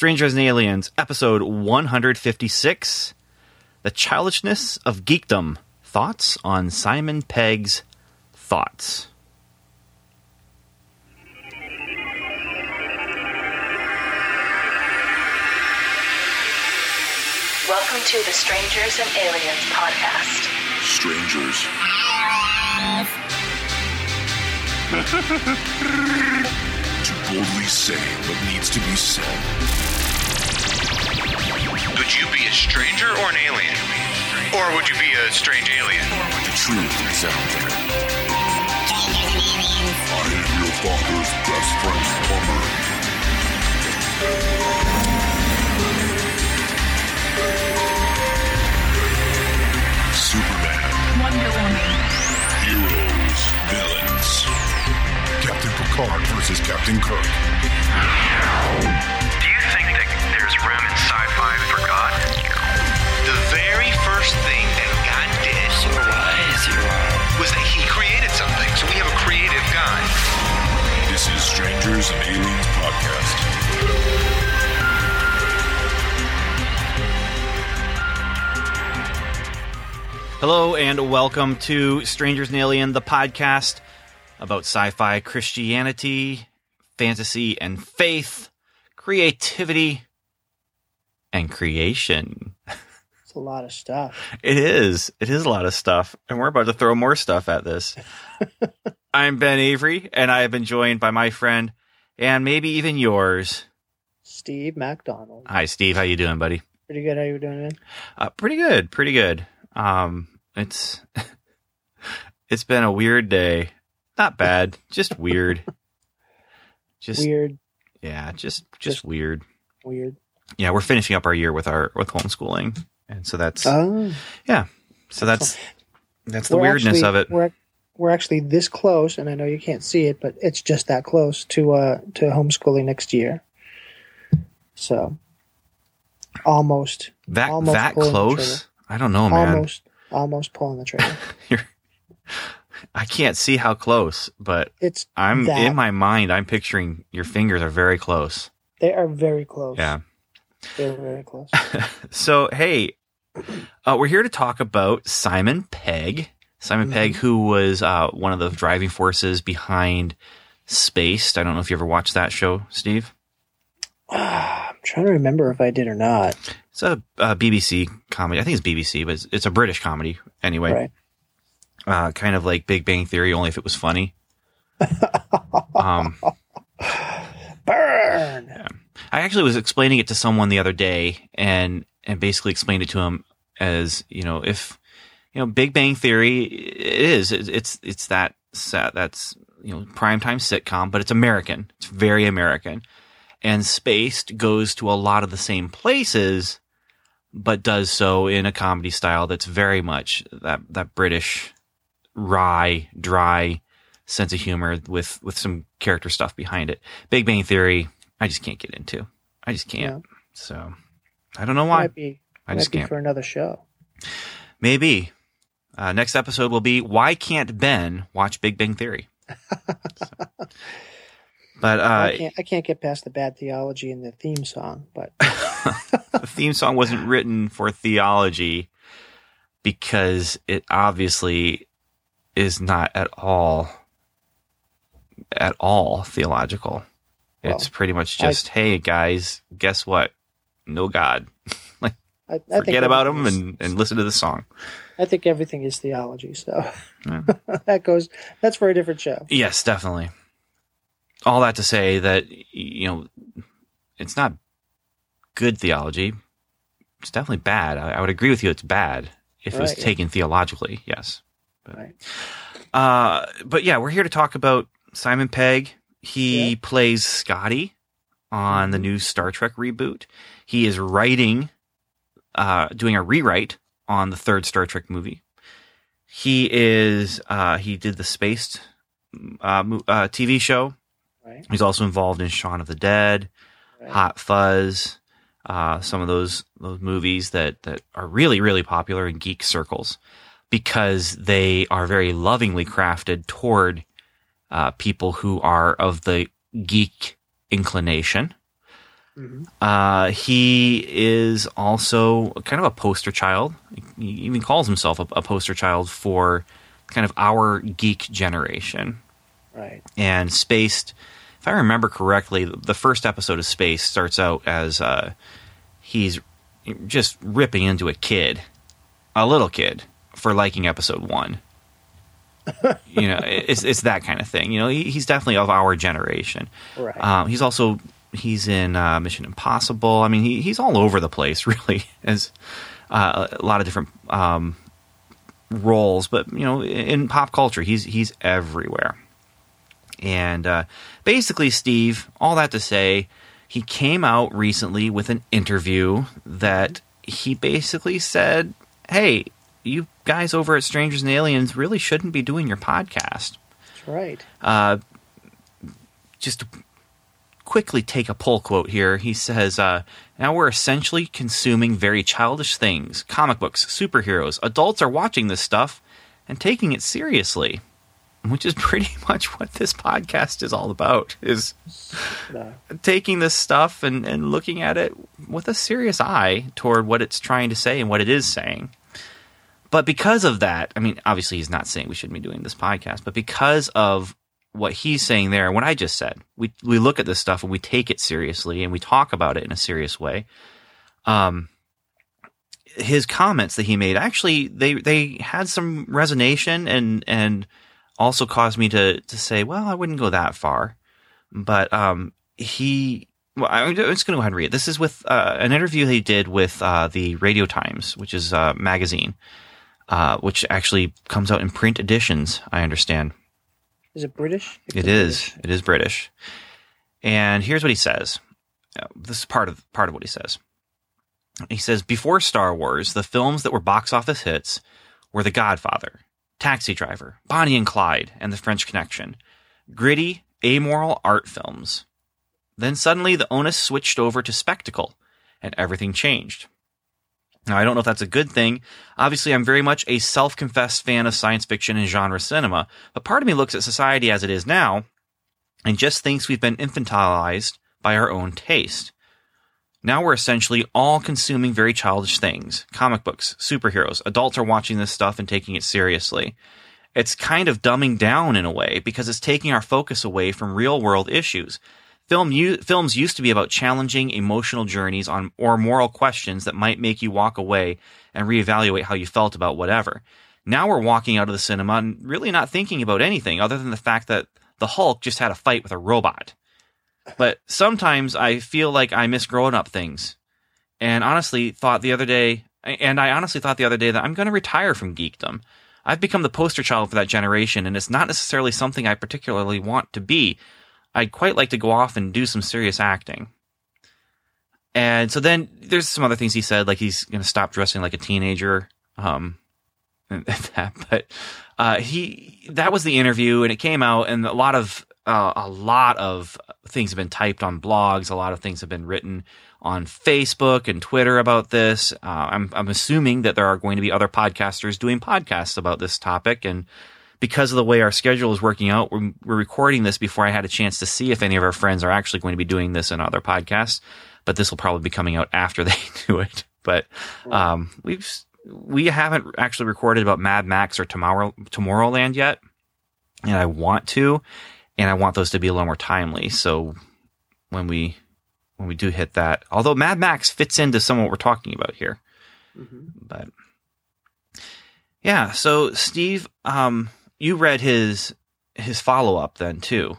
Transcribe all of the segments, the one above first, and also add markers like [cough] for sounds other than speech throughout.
Strangers and Aliens, episode 156 The Childishness of Geekdom. Thoughts on Simon Pegg's Thoughts. Welcome to the Strangers and Aliens podcast. Strangers. [laughs] to boldly say what needs to be said. Would you be a stranger or an alien? Or would you be a strange alien? The truth is out there. I am your father's best friend's plumber. Superman. Wonder Woman. Heroes. Villains. Captain Picard versus Captain Kirk. Do you think that there's room in sci-fi for God? The very first thing that God did was that he created something. So we have a creative God. This is Strangers and Aliens Podcast. Hello and welcome to Strangers and Alien, the podcast about sci fi, Christianity, fantasy and faith, creativity, and creation. It's a lot of stuff. It is. It is a lot of stuff. And we're about to throw more stuff at this. [laughs] I'm Ben Avery, and I have been joined by my friend and maybe even yours. Steve MacDonald. Hi, Steve. How you doing, buddy? Pretty good. How you doing, man? Uh, pretty good. Pretty good. Um, it's [laughs] it's been a weird day. Not bad, just weird. [laughs] Just Weird. yeah, just just Just- weird. Weird. Yeah, we're finishing up our year with our with homeschooling, and so that's Oh, so that's that's the we're weirdness actually- of it. We're we're actually this close, and I know you can't see it, but it's just that close to uh to homeschooling next year. So almost, That almost that close? I don't know, man. almost, almost pulling the trigger. [laughs] I can't see how close, but It's I'm that. in my mind. I'm picturing your fingers are very close. they are very close. Yeah. they're very close. [laughs] So, hey, uh, we're here to talk about Simon Pegg. Simon Mhm. Pegg, who was uh, one of the driving forces behind Spaced. I don't know if you ever watched that show, Steve. [sighs] I'm trying to remember if I did or not. It's a, uh BBC comedy. I think it's BBC, but it's, it's a British comedy anyway. Right. Uh, kind of like Big Bang Theory, only if it was funny. [laughs] um, Burn. I actually was explaining it to someone the other day and and basically explained it to him as, you know, if you know, Big Bang Theory it is it's it's, that set that's, you know, primetime sitcom, but it's American. It's very American. And Spaced goes to a lot of the same places but does so in a comedy style that's very much that that British wry, dry sense of humor with with some character stuff behind it. Big Bang Theory, I just can't get into. I just can't. So I don't know why. Might be. I might just can't. for another show. Maybe. Uh, next episode will be why can't Ben watch Big Bang Theory? So. [laughs] But I uh, can't. I can't get past the bad theology in the theme song, but [laughs] the theme song wasn't written for theology because it obviously is not at all at all theological. it's pretty much I- just, hey guys, guess what? No God. [laughs] I, I Forget think about them and, and listen to the song. I think everything is theology. So Yeah. [laughs] that goes. That's for a different show. Yes, definitely. All that to say that you know it's not good theology. It's definitely bad. I, I would agree with you. It's bad if it was yeah. taken theologically. Yes. Right. Uh, but yeah, we're here to talk about Simon Pegg. He Yeah. plays Scotty on the Mhm. new Star Trek reboot. He is writing, uh, doing a rewrite on the third Star Trek movie. He is, uh, he did the Spaced uh, uh, TV show. Right. He's also involved in Shaun of the Dead, right. Hot Fuzz, uh, some of those those movies that that are really really popular in geek circles because they are very lovingly crafted toward uh, people who are of the geek inclination. Uh, he is also kind of a poster child. He even calls himself a, a poster child for kind of our geek generation. Right. And Spaced, if I remember correctly, the first episode of Spaced starts out as uh, he's just ripping into a kid, a little kid, for liking episode one. [laughs] you know, it's it's that kind of thing. You know, he, he's definitely of our generation. Right. Um, he's also he's in uh, Mission Impossible. I mean, he, he's all over the place, [laughs] really, as uh, a lot of different um, roles. But you know, in pop culture, he's he's everywhere. And uh, basically, Steve, all that to say, he came out recently with an interview that he basically said, "Hey, you guys over at Strangers and Aliens really shouldn't be doing your podcast." That's right. Uh, just quickly take a pull quote here. He says, uh, Now we're essentially consuming very childish things comic books, superheroes. Adults are watching this stuff and taking it seriously. Which is [laughs] pretty much what this podcast is all about is Uh, taking this stuff and, and looking at it with a serious eye toward what it's trying to say and what it is saying. But because of that, I mean, obviously he's not saying we shouldn't be doing this podcast, but because of what he's saying there and what I just said, we we look at this stuff and we take it seriously and we talk about it in a serious way. Um, his comments that he made actually they they had some resonation and and also caused me to to say, well, I wouldn't go that far, but um, he. Well, I'm just going to go ahead and read it. This is with uh, an interview he did with uh, the Radio Times, which is a magazine, uh, which actually comes out in print editions. I understand. Is it British? It is. It is British. And here's what he says. Uh, This is part of part of what he says. He says before Star Wars, the films that were box office hits were The Godfather, Taxi Driver, Bonnie and Clyde, and The French Connection. Gritty, amoral art films. Then suddenly the onus switched over to spectacle, and everything changed. Now, I don't know if that's a good thing. Obviously, I'm very much a self confessed fan of science fiction and genre cinema, but part of me looks at society as it is now and just thinks we've been infantilized by our own taste. Now we're essentially all consuming very childish things comic books, superheroes. Adults are watching this stuff and taking it seriously. It's kind of dumbing down in a way because it's taking our focus away from real world issues. Film u- films used to be about challenging emotional journeys on or moral questions that might make you walk away and reevaluate how you felt about whatever. Now we're walking out of the cinema and really not thinking about anything other than the fact that the Hulk just had a fight with a robot. But sometimes I feel like I miss growing up things. And honestly thought the other day and I honestly thought the other day that I'm going to retire from geekdom. I've become the poster child for that generation and it's not necessarily something I particularly want to be. I'd quite like to go off and do some serious acting. And so then there's some other things he said, like he's going to stop dressing like a teenager. Um, [laughs] that, but uh, he that was the interview, and it came out, and a lot of uh, a lot of things have been typed on blogs. A lot of things have been written on Facebook and Twitter about this. Uh, I'm I'm assuming that there are going to be other podcasters doing podcasts about this topic, and because of the way our schedule is working out, we're, we're recording this before I had a chance to see if any of our friends are actually going to be doing this in other podcasts. But this will probably be coming out [laughs] after they [laughs] do it. But um, we've we haven't actually recorded about Mad Max or Tomorrow Tomorrowland yet, and I want to, and I want those to be a little more timely. So when we when we do hit that, although Mad Max fits into some of what we're talking about here, but yeah. So Steve, um, you read his his follow up then too,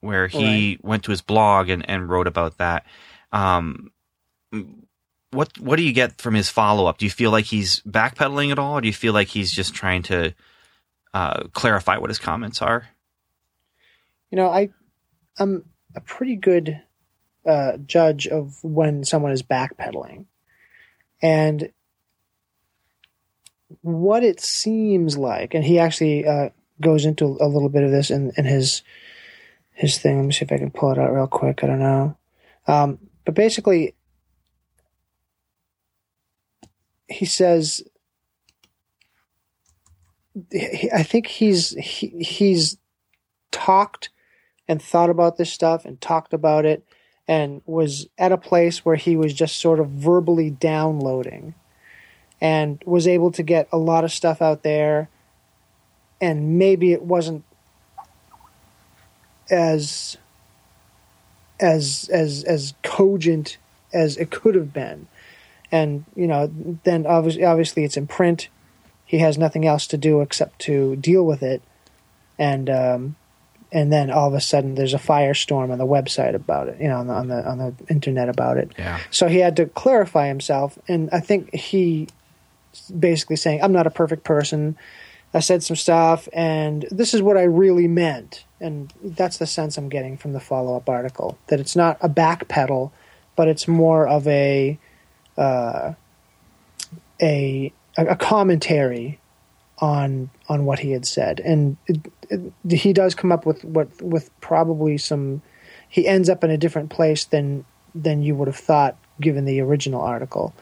where he went to his blog and, and wrote about that. Um, what what do you get from his follow up? Do you feel like he's backpedaling at all, or do you feel like he's just trying to uh, clarify what his comments are? You know, I I'm a pretty good uh, judge of when someone is backpedaling, and what it seems like, and he actually uh, goes into a little bit of this in, in his his thing. Let me see if I can pull it out real quick. I don't know, um, but basically, he says. I think he's he, he's talked and thought about this stuff and talked about it and was at a place where he was just sort of verbally downloading and was able to get a lot of stuff out there. And maybe it wasn't as as as as cogent as it could have been. And you know then obviously obviously it's in print. He has nothing else to do except to deal with it. And um and then all of a sudden there's a firestorm on the website about it you know on the on the, on the internet about it. Yeah. so he had to clarify himself. And i think he basically saying i'm not a perfect person. I said some stuff and this is what i really meant. And that's the sense i'm getting from the follow-up article that it's not a backpedal but it's more of a uh, a a commentary on on what he had said. And it, it, he does come up with what with probably some he ends up in a different place than than you would have thought given the original article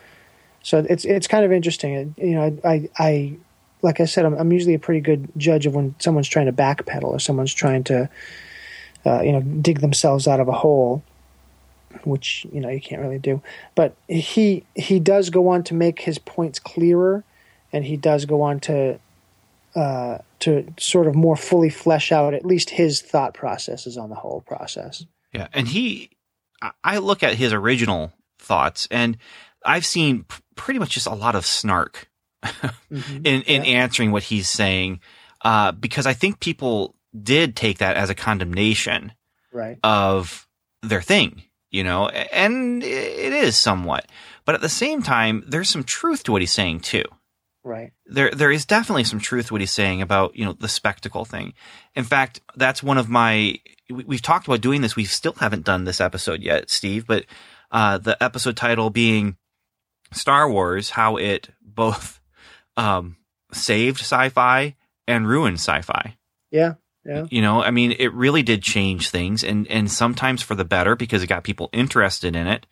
so it's it's kind of interesting. You know i i like i said i'm, I'm usually a pretty good judge of when someone's trying to backpedal or someone's trying to uh, you know dig themselves out of a hole which you know you can't really do. But he he does go on to make his points clearer and he does go on to uh, to sort of more fully flesh out at least his thought processes on the whole process. Yeah, and he, I- I look at his original thoughts, and I've seen pretty much just a lot of snark [laughs] in in answering what he's saying, uh, because I think people did take that as a condemnation Right. of their thing, you know, and it is somewhat, but at the same time, there's some truth to what he's saying too Right. there there is definitely some truth to what he's saying about you know the spectacle thing. In fact, that's one of my we- we've talked about doing this. We still haven't done this episode yet, Steve. But uh, the episode title being Star Wars, how it both um, saved sci-fi and ruined sci-fi. Yeah. Yeah. You know, I mean, it really did change things, and and sometimes for the better because it got people interested in it,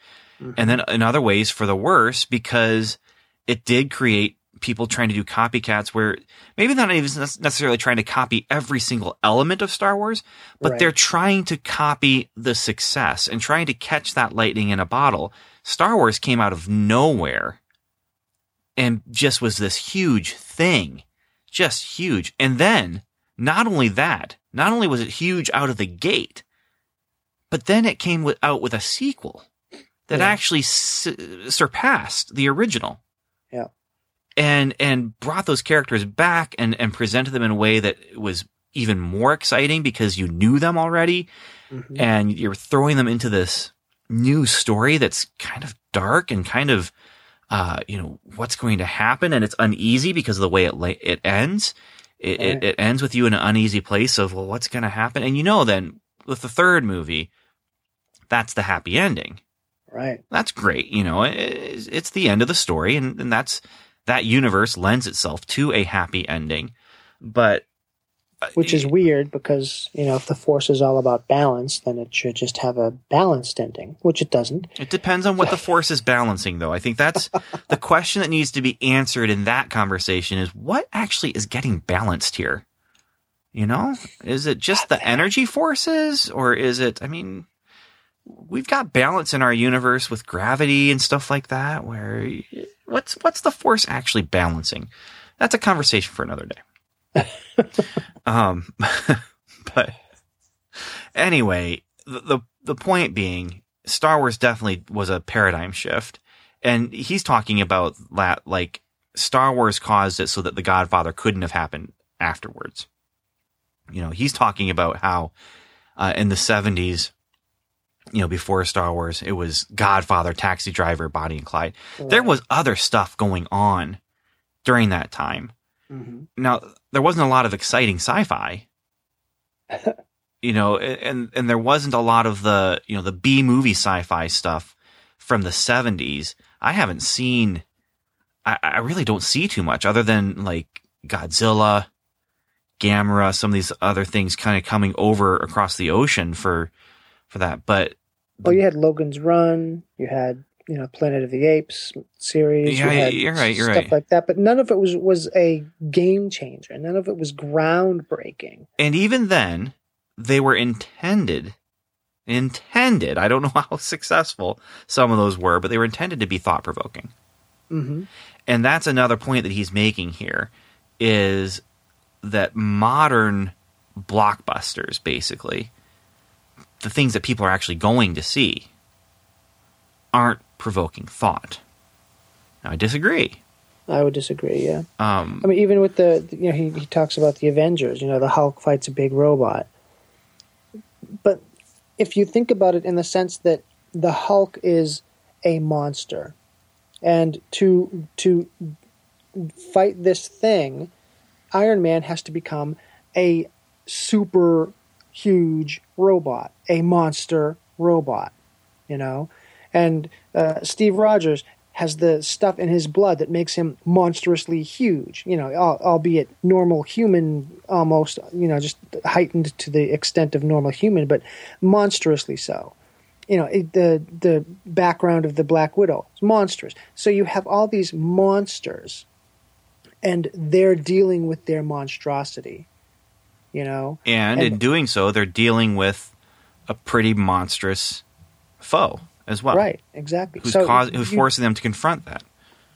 and then in other ways for the worse because it did create people trying to do copycats where maybe they're not even necessarily trying to copy every single element of Star Wars, but Right. they're trying to copy the success and trying to catch that lightning in a bottle. Star Wars came out of nowhere and just was this huge thing, just huge. And then not only that, not only was it huge out of the gate, but then it came with, out with a sequel that Yeah. actually su- surpassed the original. And and brought those characters back and and presented them in a way that was even more exciting because you knew them already Mhm. and you're throwing them into this new story that's kind of dark and kind of uh you know what's going to happen and it's uneasy because of the way it la- it ends it, Right. it it ends with you in an uneasy place of well what's going to happen and you know then with the third movie that's the happy ending Right. that's great. You know, it- it's, it's the end of the story, and, and that's that universe lends itself to a happy ending. But uh, Which is weird because, you know, if the force is all about balance, then it should just have a balanced ending, which it doesn't. it depends on what the [laughs] force is balancing, though. I think that's the question that needs to be answered in that conversation: is what actually is getting balanced here? You know, is it just the energy forces, or is it? I mean. We've got balance in our universe with gravity and stuff like that. Where what's what's the force actually balancing? That's a conversation for another day. [laughs] um, [laughs] but anyway, the, the the point being, Star Wars definitely was a paradigm shift, and he's talking about that like Star Wars caused it so that The Godfather couldn't have happened afterwards. You know, he's talking about how uh, in the seventies, you know, before Star Wars, it was Godfather, Taxi Driver, Bonnie and Clyde. There was other stuff going on during that time. Mhm. Now, there wasn't a lot of exciting sci-fi. [laughs] you know, and and there wasn't a lot of the, you know, the B movie sci-fi stuff from the 70s. I haven't seen I, I really don't see too much other than like Godzilla, Gamera, some of these other things kind of coming over across the ocean for for that. But Well, you had Logan's Run, you had, you know, Planet of the Apes series. Yeah, you you're right, you're stuff right. like that, but none of it was was a game changer. None of it was groundbreaking. and even then they were intended intended. I don't know [laughs] how successful some of those were, but they were intended to be thought provoking. hmm And that's another point that he's making here is that modern blockbusters, basically, the things that people are actually going to see, aren't provoking thought. Now, I disagree. I would disagree. Yeah. Um, I mean, even with the you know he he talks about the Avengers. You know, the Hulk fights a big robot. But if you think about it in the sense that the Hulk is a monster, and to to fight this thing, Iron Man has to become a super huge robot, a monster robot. You know, and uh, Steve Rogers has the stuff in his blood that makes him monstrously huge. You know, albeit normal human, almost. You know, just heightened to the extent of normal human, but monstrously so. You know, it, the the background of the Black Widow is monstrous. So you have all these monsters, and they're dealing with their monstrosity. You know, and, And- in doing so, they're dealing with a pretty monstrous foe as well. right? Exactly. Who's, so cause, who's you- forcing them to confront that.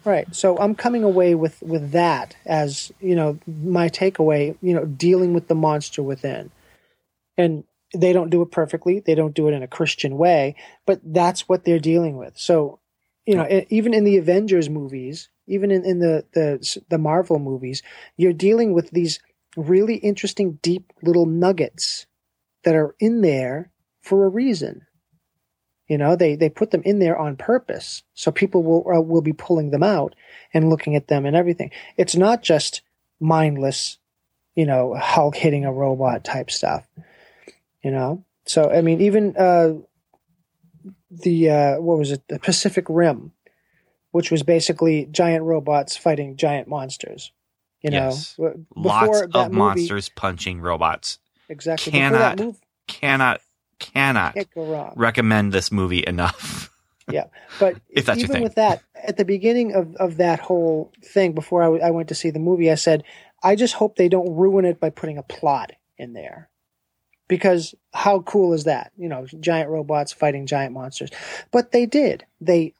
Right. So I'm coming away with with that as you know my takeaway. You know, dealing with the monster within, and they don't do it perfectly. They don't do it in a Christian way, but that's what they're dealing with. So, you know, e- even in the Avengers movies, even in, in the the the Marvel movies, you're dealing with these really interesting, deep little nuggets that are in there for a reason. You know, they, they put them in there on purpose, so people will uh, will be pulling them out and looking at them and everything. It's not just mindless, you know, Hulk hitting a robot type stuff. You know, so I mean, even uh, the uh, what was it, the Pacific Rim, which was basically giant robots fighting giant monsters. You know, Yes. W- Lots of movie- monsters punching robots. Exactly. Cannot that move, Cannot, cannot can't go wrong. recommend this movie enough. [laughs] Yeah, but If that's even with that, at the beginning of, of that whole thing, before I, w- I went to see the movie, I said, I just hope they don't ruin it by putting a plot in there. Because how cool is that? You know, giant robots fighting giant monsters. But they did. They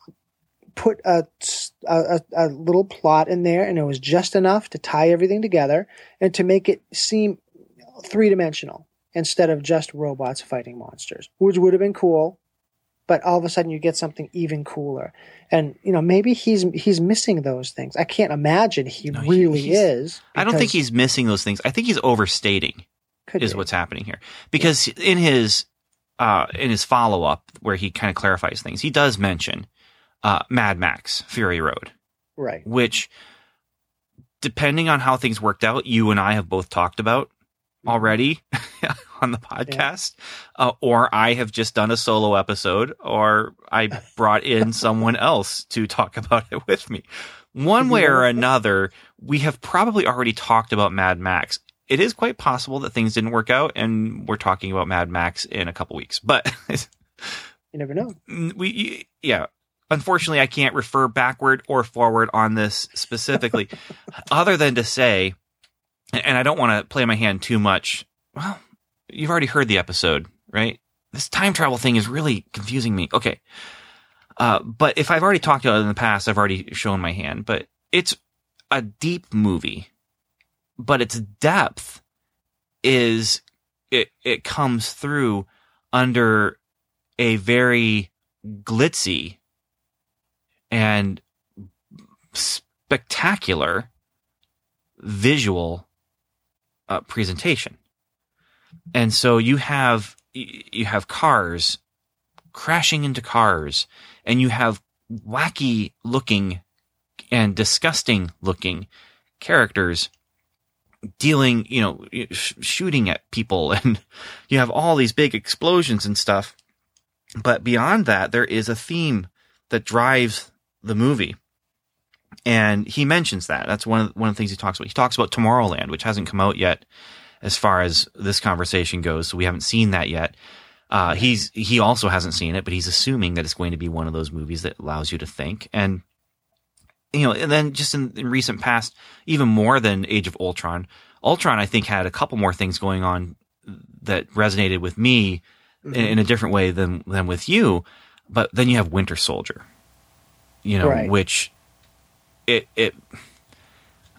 put a, a, a little plot in there, and it was just enough to tie everything together and to make it seem three dimensional instead of just robots fighting monsters, which would have been cool but all of a sudden you get something even cooler. And you know, maybe he's he's missing those things. I can't imagine he No, really he's- is. I don't think he's missing those things. I think he's overstating is be. what's happening here because in his uh, in his follow up where he kind of clarifies things, he does mention uh, Mad Max Fury Road, right. which depending on how things worked out, you and I have both talked about already [laughs] on the podcast, uh, or I have just done a solo episode, or I [laughs] brought in someone else to talk about it with me. One way or another, we have probably already talked about Mad Max. It is quite possible that things didn't work out, and we're talking about Mad Max in a couple weeks. But [laughs] You never know. we, yeah, unfortunately, I can't refer backward or forward on this specifically, [laughs] other than to say, and I don't want to play my hand too much. Well, you've already heard the episode, right? This time travel thing is really confusing me. Okay. Uh, but if I've already talked about it in the past, I've already shown my hand, but it's a deep movie, but its depth is, it, it comes through under a very glitzy and spectacular visual uh, presentation. And so you have you have cars crashing into cars and you have wacky looking and disgusting looking characters dealing, you know, sh- shooting at people [laughs] and you have all these big explosions and stuff. But beyond that, there is a theme that drives the movie. And he mentions that. That's one of, one of the things he talks about. He talks about Tomorrowland, which hasn't come out yet as far as this conversation goes. So we haven't seen that yet. Uh, he's, he also hasn't seen it, but he's assuming that it's going to be one of those movies that allows you to think. And, you know, and then just in, in recent past, even more than Age of Ultron, Ultron, I think, had a couple more things going on that resonated with me in, in a different way than than with you. But then you have Winter Soldier, you know, Right. which it it.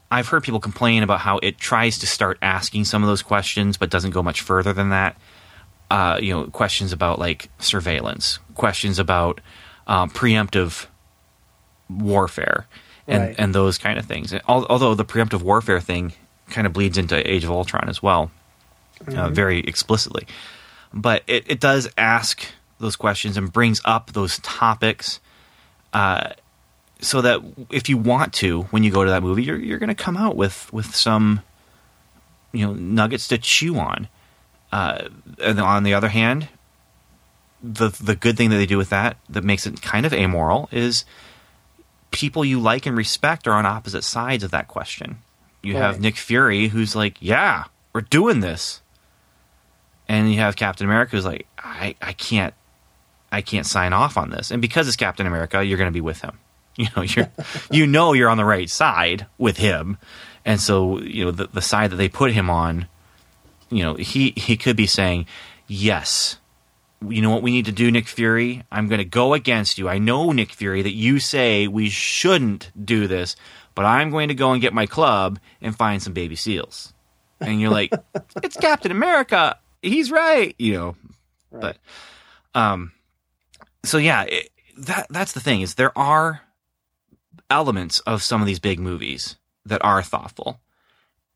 I've heard people complain about how it tries to start asking some of those questions, but doesn't go much further than that. Uh, you know, questions about like surveillance, questions about um, preemptive warfare, and Right. and those kind of things. Although the preemptive warfare thing kind of bleeds into Age of Ultron as well, uh, very explicitly. But it, it does ask those questions and brings up those topics, uh, so that if you want to, when you go to that movie, you're you're going to come out with with some, you know, nuggets to chew on. Uh, and on the other hand, the the good thing that they do with that that makes it kind of amoral is people you like and respect are on opposite sides of that question. You have Nick Fury who's like, "Yeah, we're doing this," and you have Captain America who's like, "I I can't I can't sign off on this." And because it's Captain America, you're going to be with him. [laughs] You know, you're you know you're on the right side with him, and so you know the the side that they put him on. You know, he he could be saying, "Yes, you know what we need to do, Nick Fury? I'm going to go against you. I know, Nick Fury, that you say we shouldn't do this, but I'm going to go and get my club and find some baby seals. And you're like, [laughs] it's Captain America. He's right, you know. But, um, so yeah, it, that that's the thing is there are elements of some of these big movies that are thoughtful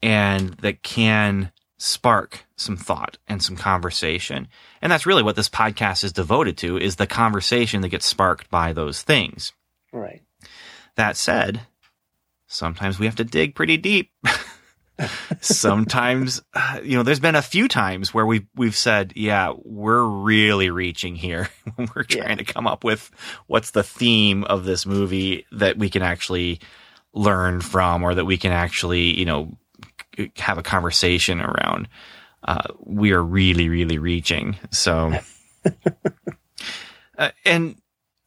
and that can spark some thought and some conversation. And that's really what this podcast is devoted to is the conversation that gets sparked by those things. Right. That said, sometimes we have to dig pretty deep. [laughs] sometimes, uh, you know, there's been a few times where we've we've said, "Yeah, we're really reaching here. [laughs] we're trying to come up with what's the theme of this movie that we can actually learn from, or that we can actually, you know, have a conversation around." Uh, we are really, really reaching. So, [laughs] uh, and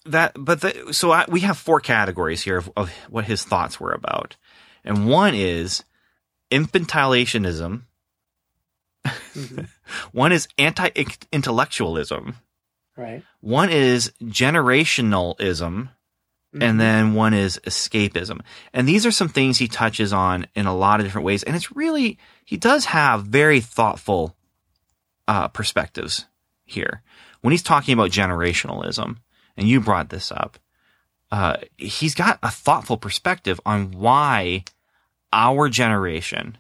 that, but the, so I, we have four categories here of, of what his thoughts were about, and one is infantilationism. one is anti-intellectualism. Right. One is generationalism. And then one is escapism. And these are some things he touches on in a lot of different ways. And it's really, he does have very thoughtful uh, perspectives here. When he's talking about generationalism, and you brought this up, uh, he's got a thoughtful perspective on why our generation,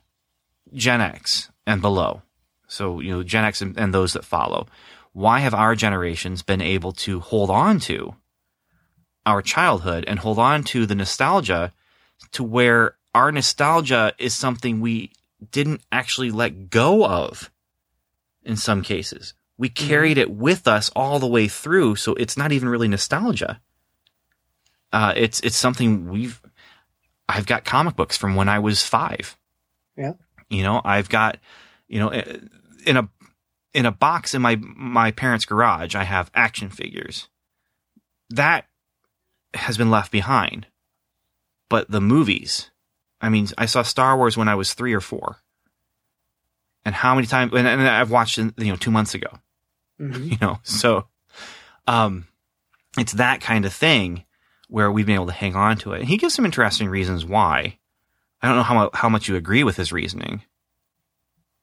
Gen X and below, so, you know, Gen X and, and those that follow, why have our generations been able to hold on to our childhood and hold on to the nostalgia to where our nostalgia is something we didn't actually let go of in some cases. We carried it with us all the way through, so it's not even really nostalgia. Uh, it's it's something we've. I've got comic books from when I was five. Yeah. You know, I've got, you know, in a in a box in my my parents' garage, I have action figures. That has been left behind. But the movies, I mean, I saw Star Wars when I was three or four. And how many times, and, and I've watched you know, two months ago, hmm you know, so, um, it's that kind of thing where we've been able to hang on to it. And he gives some interesting reasons why. I don't know how, how much you agree with his reasoning.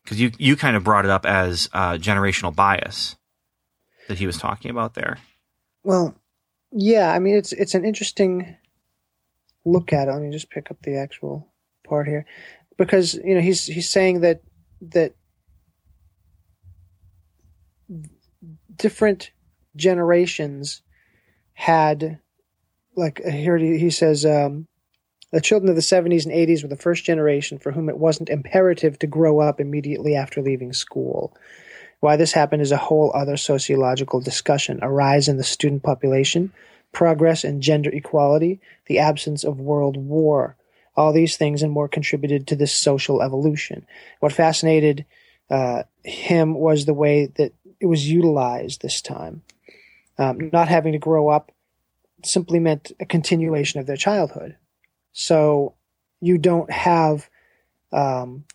Cause you, you kind of brought it up as, uh, generational bias that he was talking about there. Well, yeah. I mean, it's it's an interesting look at it. Let me just pick up the actual part here, because you know he's he's saying that that different generations had like here he says um, the children of the 70s and 80s were the first generation for whom it wasn't imperative to grow up immediately after leaving school. Why this happened is a whole other sociological discussion. A rise in the student population, progress in gender equality, the absence of world war. All these things and more contributed to this social evolution. What fascinated uh, him was the way that it was utilized this time. Um, not having to grow up simply meant a continuation of their childhood. So you don't have um,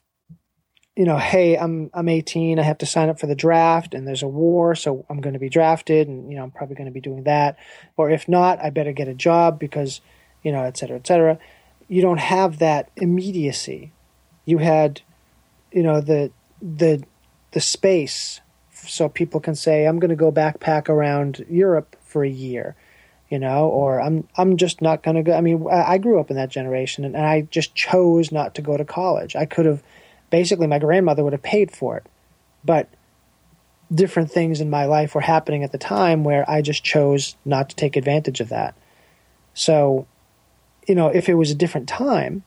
you know, hey, I'm I'm 18, I have to sign up for the draft, and there's a war, so I'm going to be drafted, and you know, I'm probably going to be doing that, or if not, I better get a job because, you know, et cetera, et cetera. You don't have that immediacy. You had, you know, the the the space, so people can say, I'm going to go backpack around Europe for a year, you know, or I'm I'm just not going to go. I mean, I grew up in that generation, and, and I just chose not to go to college. I could have basically my grandmother would have paid for it. But different things in my life were happening at the time where I just chose not to take advantage of that. So, you know, if it was a different time,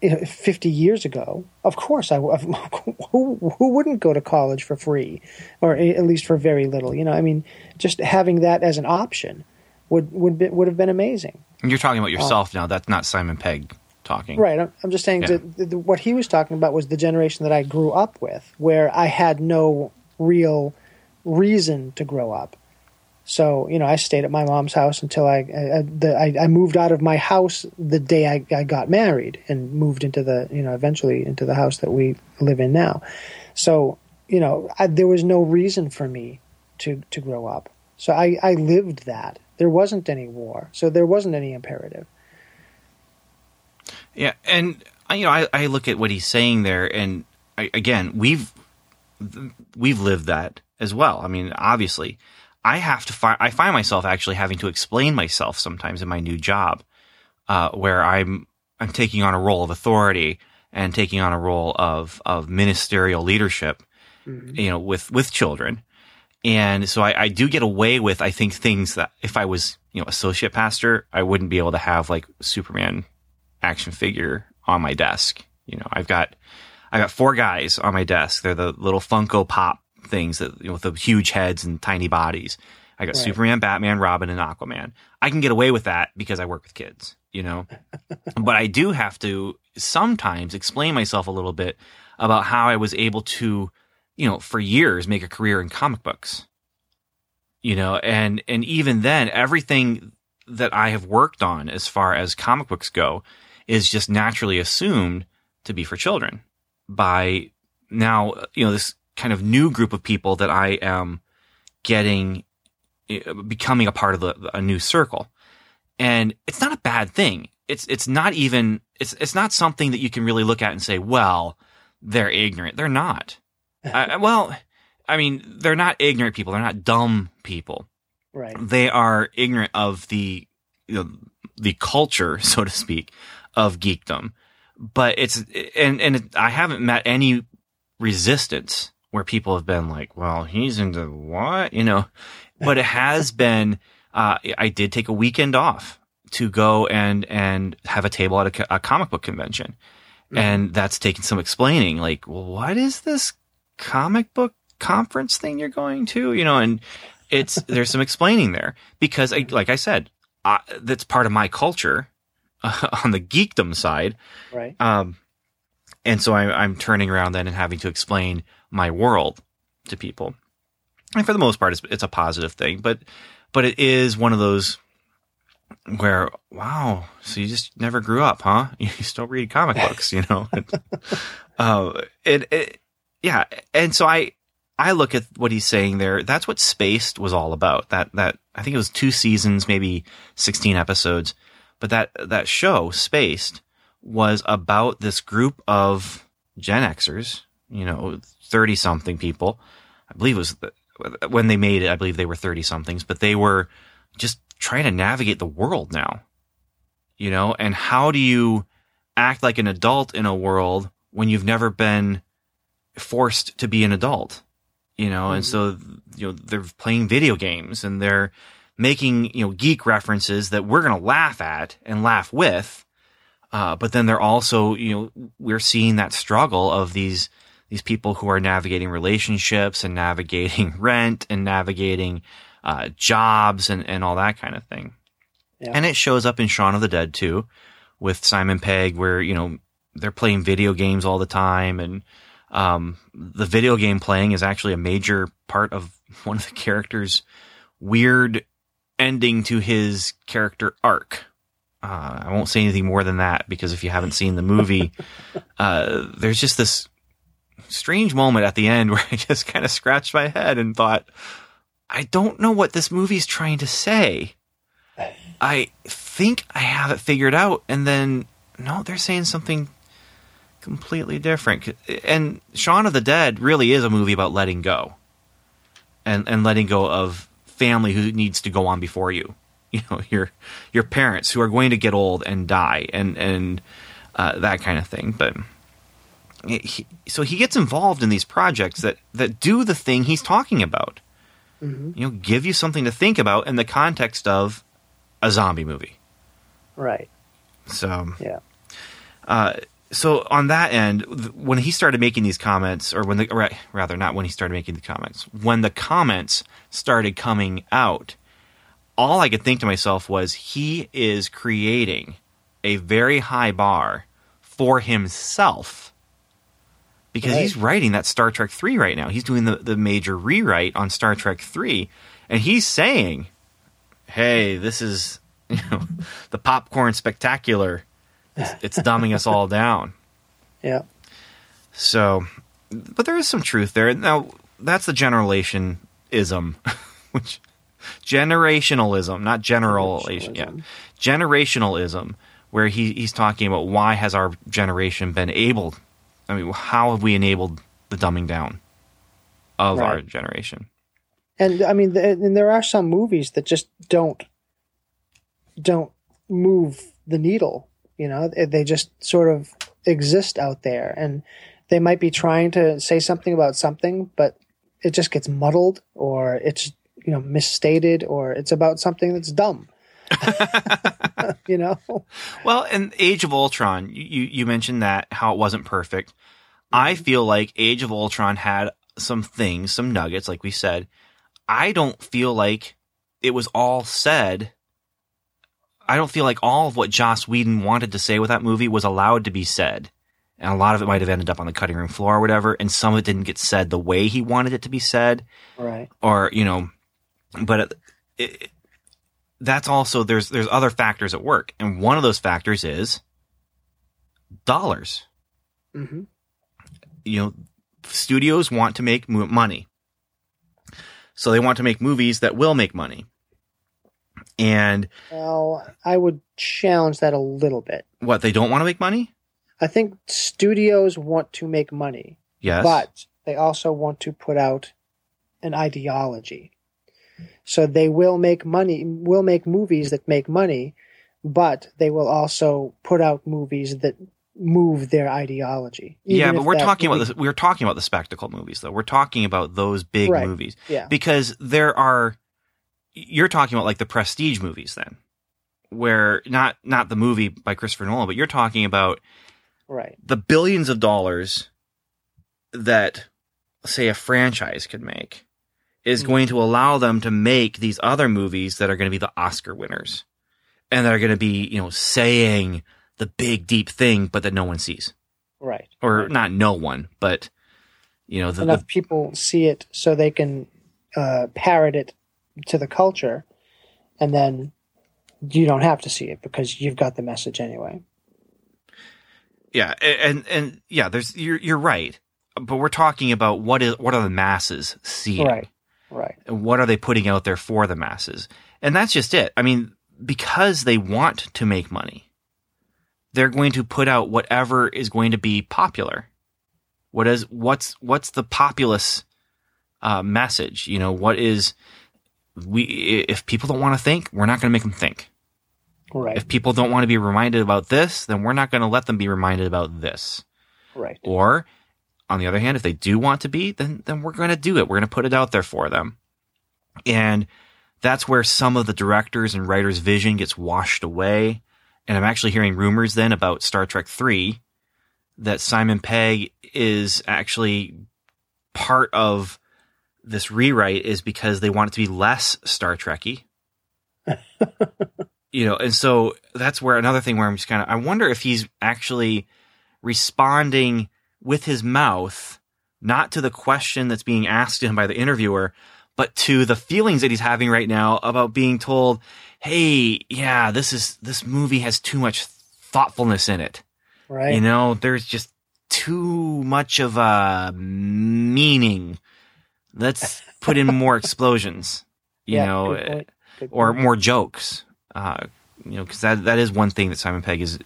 you know, 50 years ago, of course I [laughs] who who wouldn't go to college for free or at least for very little, you know, I mean, just having that as an option would would be, would have been amazing. You're talking about uh, yourself now. That's not Simon Pegg talking. Right. I'm, I'm just saying Yeah. that the, what he was talking about was the generation that I grew up with, where I had no real reason to grow up. So you know, I stayed at my mom's house until I I, the, I, I moved out of my house the day I, I got married and moved into the you know eventually into the house that we live in now. So you know, I, there was no reason for me to to grow up. So I I lived that. There wasn't any war, so there wasn't any imperative. Yeah, and I- you know, I, I look at what he's saying there, and I, again, we've we've lived that as well. I mean, obviously, I have to find I find myself actually having to explain myself sometimes in my new job, uh, where I'm I'm taking on a role of authority and taking on a role of of ministerial leadership, you know, with with children. And so I, I do get away with, I think, things that if I was, you know, associate pastor, I wouldn't be able to have like Superman action figure on my desk. You know, I've got, I got four guys on my desk. They're the little Funko Pop things that, you know, with the huge heads and tiny bodies. I got Right. Superman, Batman, Robin, and Aquaman. I can get away with that because I work with kids, you know, [laughs] but I do have to sometimes explain myself a little bit about how I was able to, you know, for years make a career in comic books. You know, and and even then everything that I have worked on as far as comic books go is just naturally assumed to be for children by now, you know, this kind of new group of people that I am getting eh, becoming a part of the, a new circle. And it's not a bad thing. It's it's not even it's it's not something that you can really look at and say, well, they're ignorant. They're not. I, well, I mean, they're not ignorant people. They're not dumb people. Right. They are ignorant of the you know, the culture, [laughs] so to speak, of geekdom. But it's and and it, I haven't met any resistance where people have been like, "Well, he's into what?" You know. But it has [laughs] been. Uh, I did take a weekend off to go and and have a table at a, a comic book convention, and that's taken some explaining. Like, well, what is this comic book conference thing you're going to? You know, and it's [laughs] there's some explaining there because, I, like I said, uh, that's part of my culture uh, [laughs] on the geekdom side. Right. Um, and so I, I'm turning around then and having to explain my world to people. And for the most part, it's, it's a positive thing, but, but it is one of those where, wow, so you just never grew up, huh? [laughs] You still read comic books, you know? uh, it, it, yeah. And so I, I look at what he's saying there. That's what Spaced was all about. That, that, I think it was two seasons, maybe 16 episodes, but that, that show, Spaced, was about this group of Gen Xers, you know, 30 something people. I believe it was the, when they made it, I believe they were 30 somethings, but they were just trying to navigate the world now, you know, and how do you act like an adult in a world when you've never been forced to be an adult, you know, and so, you know, they're playing video games and they're making, you know, geek references that we're going to laugh at and laugh with. Uh, but then they're also, you know, we're seeing that struggle of these, these people who are navigating relationships and navigating [laughs] rent and navigating, uh, jobs and, and all that kind of thing. Yeah. And it shows up in Shaun of the Dead too, with Simon Pegg, where, you know, they're playing video games all the time. And, um, the video game playing is actually a major part of [laughs] one of the characters' weird ending to his character arc. Uh, I won't say anything more than that because if you haven't seen the movie, [laughs] uh, there's just this strange moment at the end [laughs] where I just kind of scratched my head and thought, I don't know what this movie's trying to say. I think I have it figured out, and then no, they're saying something completely different. And Shaun of the Dead really is a movie about letting go, and and letting go of family who needs to go on before you. [laughs] You know, your your parents who are going to get old and die, and and uh, that kind of thing. But he, so he gets involved in these projects that that do the thing he's talking about. You know, give you something to think about in the context of a zombie movie. Right. So, Yeah. uh, so on that end, when he started making these comments, or when the ra- rather not when he started making the comments, when the comments started coming out, all I could think to myself was he is creating a very high bar for himself because Right. he's writing that Star Trek three right now. He's doing the the major rewrite on Star Trek three, and he's saying, "Hey, this is [laughs] you know the popcorn spectacular." It's, it's dumbing us all down. [laughs] Yeah. So, but there is some truth there. Now, that's the generalationism, [laughs] which generationalism, not generalization. Yeah, generationalism, where he, he's talking about why has our generation been able. I mean, how have we enabled the dumbing down of our generation? And I mean, th- and there are some movies that just don't don't move the needle. You know, They- just sort of exist out there, and they might be trying to say something about something, but it just gets muddled, or it's you know misstated, or it's about something that's dumb. [laughs] you know, Well, in Age of Ultron, you, you you mentioned that how it wasn't perfect. I mm-hmm. feel like Age of Ultron had some things, some nuggets, like we said. I don't feel like it was all said. I don't feel like all of what Joss Whedon wanted to say with that movie was allowed to be said. And a lot of it might have ended up on the cutting room floor or whatever, and some of it didn't get said the way he wanted it to be said right? or you know, but it, it, that's also there's there's other factors at work, and one of those factors is dollars. hmm You know, studios want to make mo- money, so they want to make movies that will make money. And Well, I would challenge that a little bit. what they don't want to make money? I think studios want to make money. Yes, but they also want to put out an ideology. So they will make money, will make movies that make money, but they will also put out movies that move their ideology. yeah, but we're talking about this. We're talking about the spectacle movies, though. We're talking about those big Right. movies. Yeah, because there are you're talking about like the prestige movies then where not not the movie by Christopher Nolan but you're talking about right, the billions of dollars that say a franchise could make is Mhm. going to allow them to make these other movies that are going to be the Oscar winners and that are going to be you know saying the big deep thing but that no one sees right. or not no one but you know the, Enough the people see it so they can uh, parrot it to the culture, and then you don't have to see it because you've got the message anyway. Yeah, and and yeah, there's you're you're right, but we're talking about what is what are the masses seeing, Right, right, and what are they putting out there for the masses, and that's just it. I mean, because they want to make money, they're going to put out whatever is going to be popular. What is what's what's the populace uh, message? You know, what is we if people don't want to think, we're not going to make them think. right, If people don't want to be reminded about this, then we're not going to let them be reminded about this. right. Or on the other hand, if they do want to be, then then we're going to do it. We're going to put it out there for them. And that's where some of the directors and writers' vision gets washed away. And I'm actually hearing rumors then about Star Trek 3 that Simon Pegg is actually part of this rewrite is because they want it to be less Star Trekky. [laughs] you know, and so that's where another thing where I'm just kind of I wonder if he's actually responding with his mouth, not to the question that's being asked him by the interviewer, but to the feelings that he's having right now about being told, "Hey, yeah, this is this movie has too much thoughtfulness in it. right. You know, there's just too much of a meaning. Let's put in more explosions, you [laughs] Yeah, know, good point. Good or more jokes. Uh, you know, because that that is one thing that Simon Pegg is,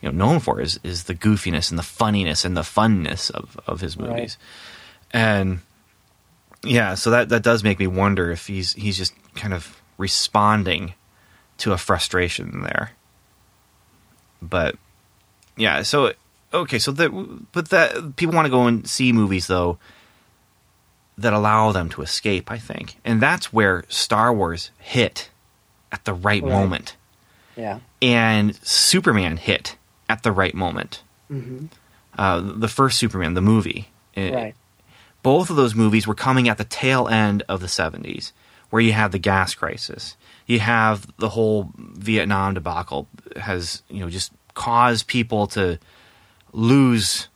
you know, known for is is the goofiness and the funniness and the funness of of his Right. movies, and yeah, so that that does make me wonder if he's he's just kind of responding to a frustration there. But yeah, so okay, so that but that people want to go and see movies though that allow them to escape, I think. And that's where Star Wars hit at the right, Right. moment. yeah. And Superman hit at the right moment. hmm Uh, the first Superman, the movie. It- Right. both of those movies were coming at the tail end of the 70s where you have the gas crisis you have the whole vietnam debacle has you know just caused people to lose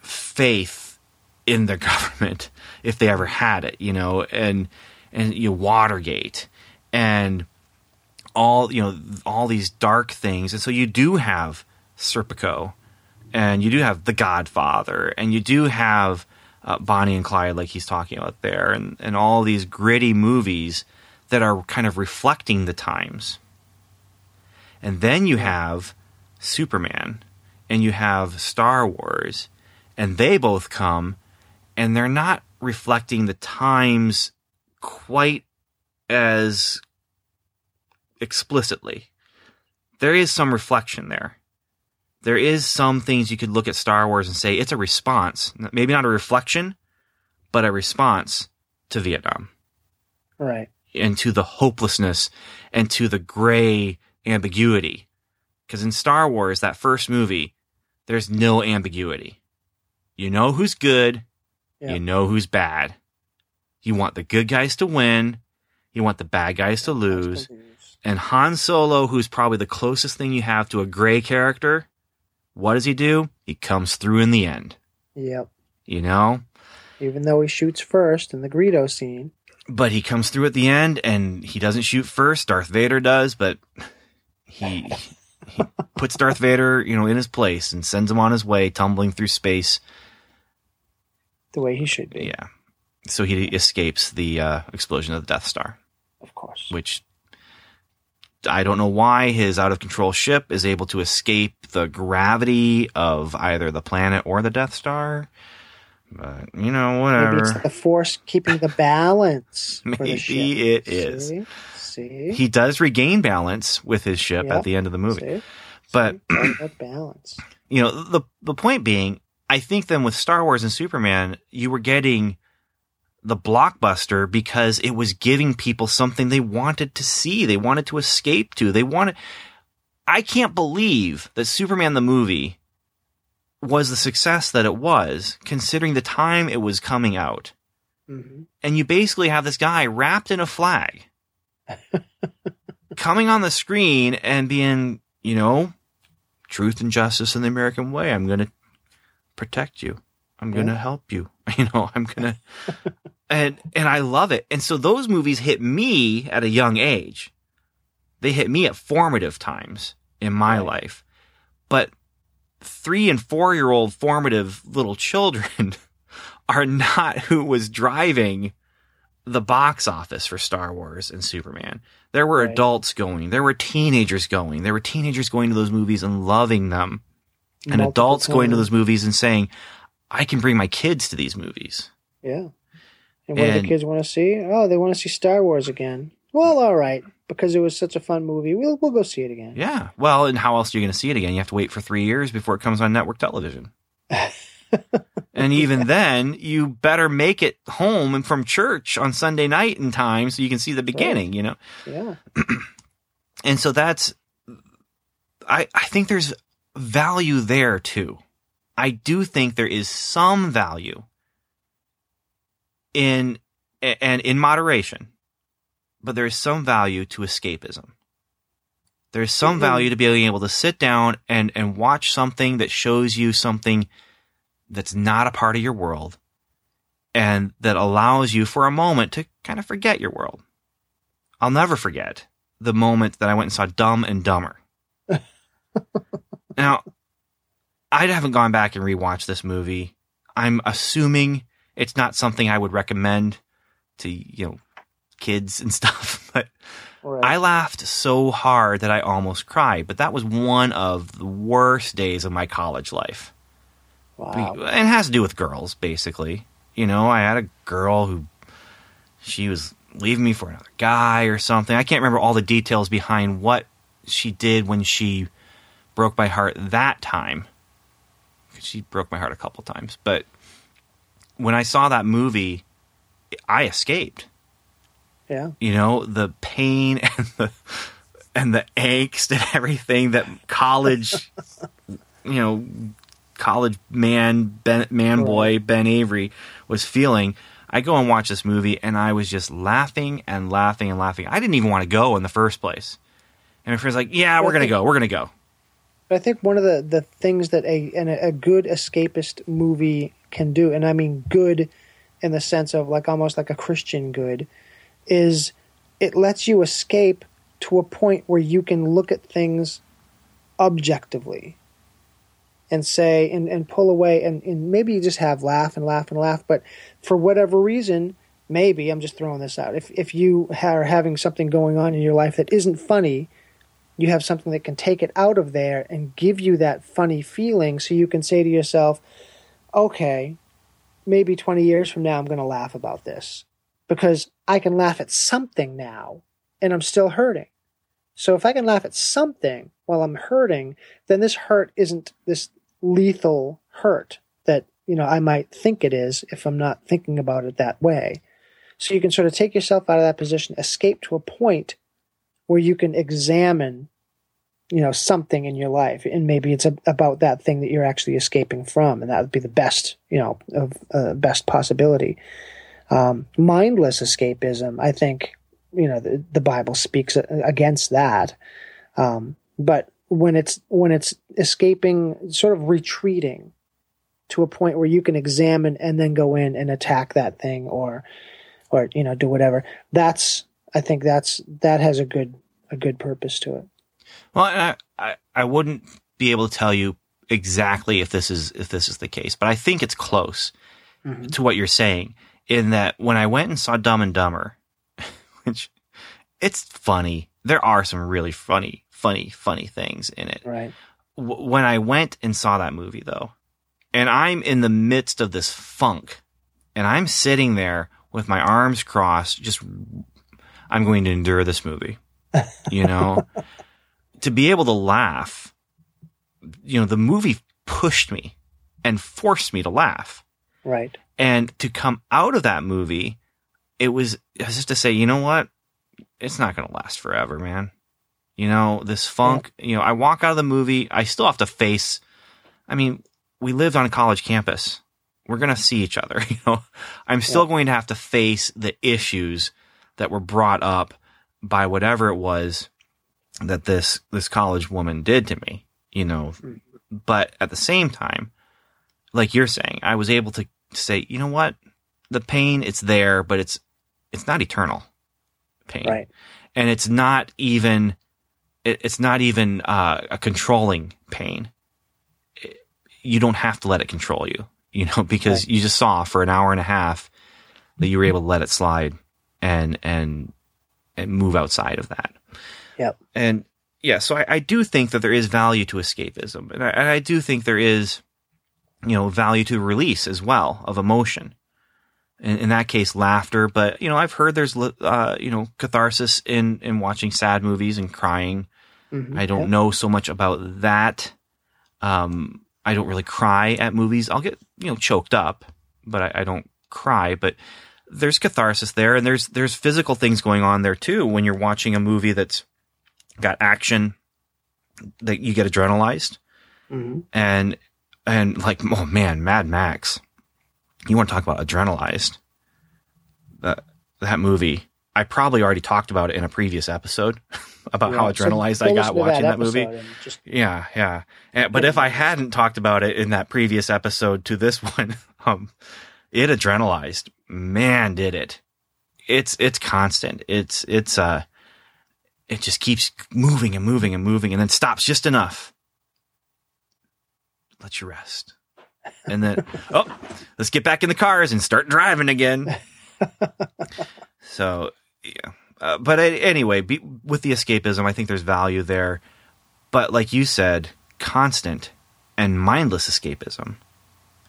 faith in their [laughs] government if they ever had it you know and and you know, watergate and all you know all these dark things and so you do have serpico and you do have The Godfather, and you do have uh, Bonnie and Clyde, like he's talking about there, and, and all these gritty movies that are kind of reflecting the times. And then you have Superman, and you have Star Wars, and they both come, and they're not reflecting the times quite as explicitly. There is some reflection there there is some things you could look at Star Wars and say it's a response, maybe not a reflection, but a response to Vietnam Right. and to the hopelessness and to the gray ambiguity. Because in Star Wars, that first movie, there's no ambiguity. You know who's good, Yeah. you know who's bad. You want the good guys to win, you want the bad guys to lose. And Han Solo, who's probably the closest thing you have to a gray character, what does he do? He comes through in the end. Yep. You know? Even though he shoots first in the Greedo scene. But he comes through at the end and he doesn't shoot first. Darth Vader does, but he he [laughs] puts Darth Vader, you know, in his place and sends him on his way, tumbling through space. The way he should be. Yeah. So he escapes the uh, explosion of the Death Star, Of course. which I don't know why his out of control ship is able to escape the gravity of either the planet or the Death Star. But, you know, whatever. Maybe it's the force keeping the balance [laughs] for Maybe the ship. it is. See? See? He does regain balance with his ship Yep. at the end of the movie. See? But balance. [clears throat] you know the the point being i think then with star wars and superman you were getting the blockbuster because it was giving people something they wanted to see they wanted to escape to they wanted i can't believe that superman the movie was the success that it was considering the time it was coming out hmm and you basically have this guy wrapped in a flag [laughs] coming on the screen and being, you know, truth and justice in the American way. I'm going to protect you. I'm going to help you. [laughs] You know, I'm going [laughs] to and and I love it. And so those movies hit me at a young age. They hit me at formative times in my Right. life. But 3 and 4 year old formative little children [laughs] are not who was driving the box office for Star Wars and Superman. There were Right. adults going, there were teenagers going, there were teenagers going to those movies and loving them, and Multiple adults going to those movies and saying, I can bring my kids to these movies. Yeah. And what do the kids want to see? Oh, they want to see Star Wars again. Well, all right, because it was such a fun movie. We'll we'll go see it again. Yeah. Well, and how else are you going to see it again? You have to wait for three years before it comes on network television. [laughs] and even then, you better make it home and from church on Sunday night in time so you can see the beginning, you know? Yeah. [clears throat] and so that's I I think there's value there too. I do think there is some value in and in moderation, but there is some value to escapism. There's some Mhm. value to being able to sit down and and watch something that shows you something that's not a part of your world and that allows you for a moment to kind of forget your world. I'll never forget the moment that I went and saw Dumb and Dumber. [laughs] now, I haven't gone back and rewatched this movie. I'm assuming it's not something I would recommend to you know kids and [laughs] stuff, but Right. I laughed so hard that I almost cried. But that was one of the worst days of my college life. wow. And it has to do with girls, basically. You know, I had a girl who she was leaving me for another guy or something. I can't remember all the details behind what she did when she broke my heart that time. She broke my heart a couple times, but when I saw that movie, I escaped. Yeah. you know the pain [laughs] and the and the angst and everything that college you know college man ben, man boy ben avery was feeling. I go and watch this movie and i was just laughing and laughing and laughing. I didn't even want to go in the first place. And my friend's like yeah we're gonna go we're gonna go But I think one of the, the things that a and a, a good escapist movie can do, and I mean good in the sense of like almost like a Christian good, is it lets you escape to a point where you can look at things objectively and say and, and pull away and, and maybe you just have laugh and laugh and laugh, but for whatever reason, maybe I'm just throwing this out. If if you are having something going on in your life that isn't funny, you have something that can take it out of there and give you that funny feeling so you can say to yourself, okay, maybe 20 years from now, I'm going to laugh about this because I can laugh at something now and I'm still hurting. So if I can laugh at something while I'm hurting, then this hurt isn't this lethal hurt that, you know, I might think it is if I'm not thinking about it that way. So you can sort of take yourself out of that position, escape to a point where you can examine you know something in your life. And maybe it's a, about that thing that you're actually escaping from and that would be the best you know of uh, best possibility. Um, mindless escapism i think you know the, the bible speaks against that. Um, but when it's when it's escaping sort of retreating to a point where you can examine and then go in and attack that thing or or you know do whatever that's i think that's that has a good a good purpose to it Well, I, I, I wouldn't be able to tell you exactly if this is if this is the case, but I think it's close mm-hmm. to what you're saying. In that, when I went and saw Dumb and Dumber, [laughs] which it's funny, there are some really funny, funny, funny things in it. right W- when I went and saw that movie, though, and I'm in the midst of this funk, and I'm sitting there with my arms crossed, just I'm going to endure this movie. You know, to be able to laugh, you know, the movie pushed me and forced me to laugh. right And to come out of that movie, it was, was just to say, you know what? It's not going to last forever, man. You know, this funk, you know, I walk out of the movie, I still have to face, I mean, we lived on a college campus. We're going to see each other, [laughs] you know. I'm still going to have to face the issues that were brought up by whatever it was that this this college woman did to me, you know. But at the same time, like you're saying, I was able to say, you know what? The pain it's there, but it's it's not eternal pain. right And it's not even it, it's not even uh, a controlling pain. It- you don't have to let it control you, you know, [laughs] because Right. you just saw for an hour and a half that you were able to let it slide and and and move outside of that. yep And yeah, so I, I do think that there is value to escapism, and I, and I do think there is, you know, value to release as well of emotion. In, in that case, laughter. But you know, I've heard there's uh, you know catharsis in in watching sad movies and crying. Mhm. I don't know so much about that. Um, I don't really cry at movies. I'll get you know choked up, but I, I don't cry. But there's catharsis there, and there's there's physical things going on there too when you're watching a movie that's got action that you get adrenalized Mhm. and and like oh man, Mad Max. You want to talk about adrenalized? That that movie. I probably already talked about it in a previous episode [laughs] about how Yeah, so adrenalized go I got watching that, movie. just Yeah, yeah. And, but if I hadn't talked about it in that previous episode to this [laughs] one, um, it adrenalized. Man, did it! It's it's constant. It's it's uh, it just keeps moving and moving and moving, and then stops just enough. let you rest. And then, [laughs] oh, let's get back in the cars and start driving again. [laughs] so, yeah. Uh, but anyway, be, with the escapism, I think there's value there. But like you said, constant and mindless escapism,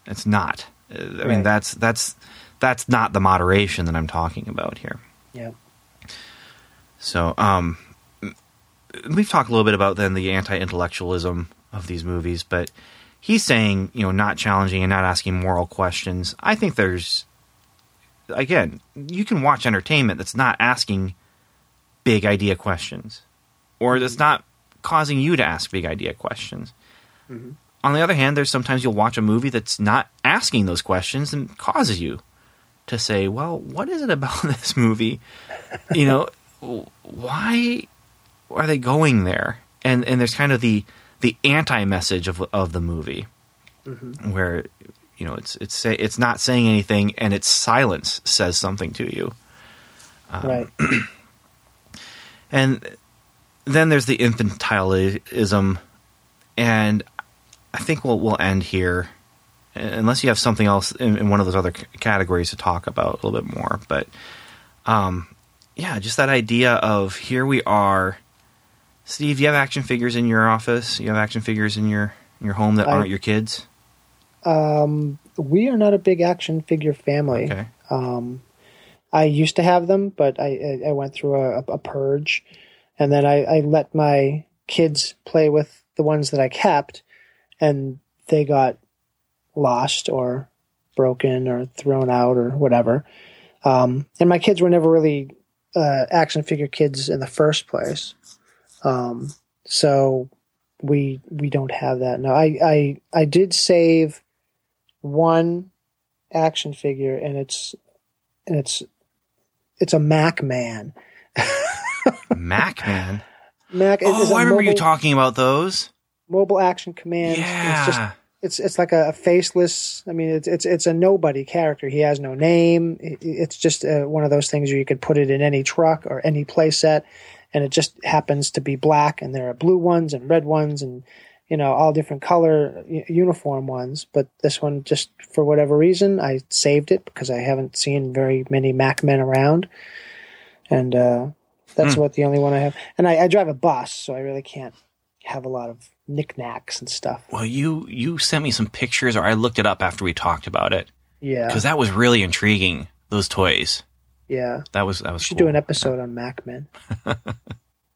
it's not. Uh, I mean, Right. that's that's that's not the moderation that I'm talking about here. Yeah. So, um, we've talked a little bit about then the anti-intellectualism of these movies, but he's saying, you know, not challenging and not asking moral questions. I think there's, again, you can watch entertainment that's not asking big idea questions, or that's not causing you to ask big idea questions. On the other hand, there's sometimes you'll watch a movie that's not asking those questions and causes you to say, well, what is it about [laughs] this movie? You know, why are they going there? And and there's kind of the the anti message of of the movie, mm-hmm. where you know it's it's say, it's not saying anything, and its silence says something to you. Um, right. [clears throat] And then there's the infantilism, and I think we'll we'll end here, unless you have something else in, in one of those other c- categories to talk about a little bit more. But, um, yeah, just that idea of here we are. Steve, you have action figures in your office. You have action figures in your in your home that I- aren't your kids. Um, we are not a big action figure family. Okay. Um, I used to have them, but I I I went through a, a purge, and then I, I let my kids play with the ones that I kept, and they got lost or broken or thrown out or whatever. Um, and my kids were never really uh, action figure kids in the first place. Um, so we we don't have that now. I I I did save one action figure, and it's and it's it's a Mac Man. [laughs] Mac Man. Mac Oh, I remember you talking about those. Mobile Action Command. and It's just Yeah. It's it's like a, a faceless. I mean, it's it's it's a nobody character. He has no name. It, it's just uh, one of those things where you could put it in any truck or any play set, and it just happens to be black. And there are blue ones and red ones, and you know all different color uniform ones. But this one, just for whatever reason, I saved it because I haven't seen very many Mac men around, and uh, that's what the only one I have. And I, I drive a bus, so I really can't have a lot of knickknacks and stuff. Well, you you sent me some pictures, or I looked it up after we talked about it Yeah, because that was really intriguing. Those toys. yeah. That was that was. We should cool. do an episode on MacMen. [laughs]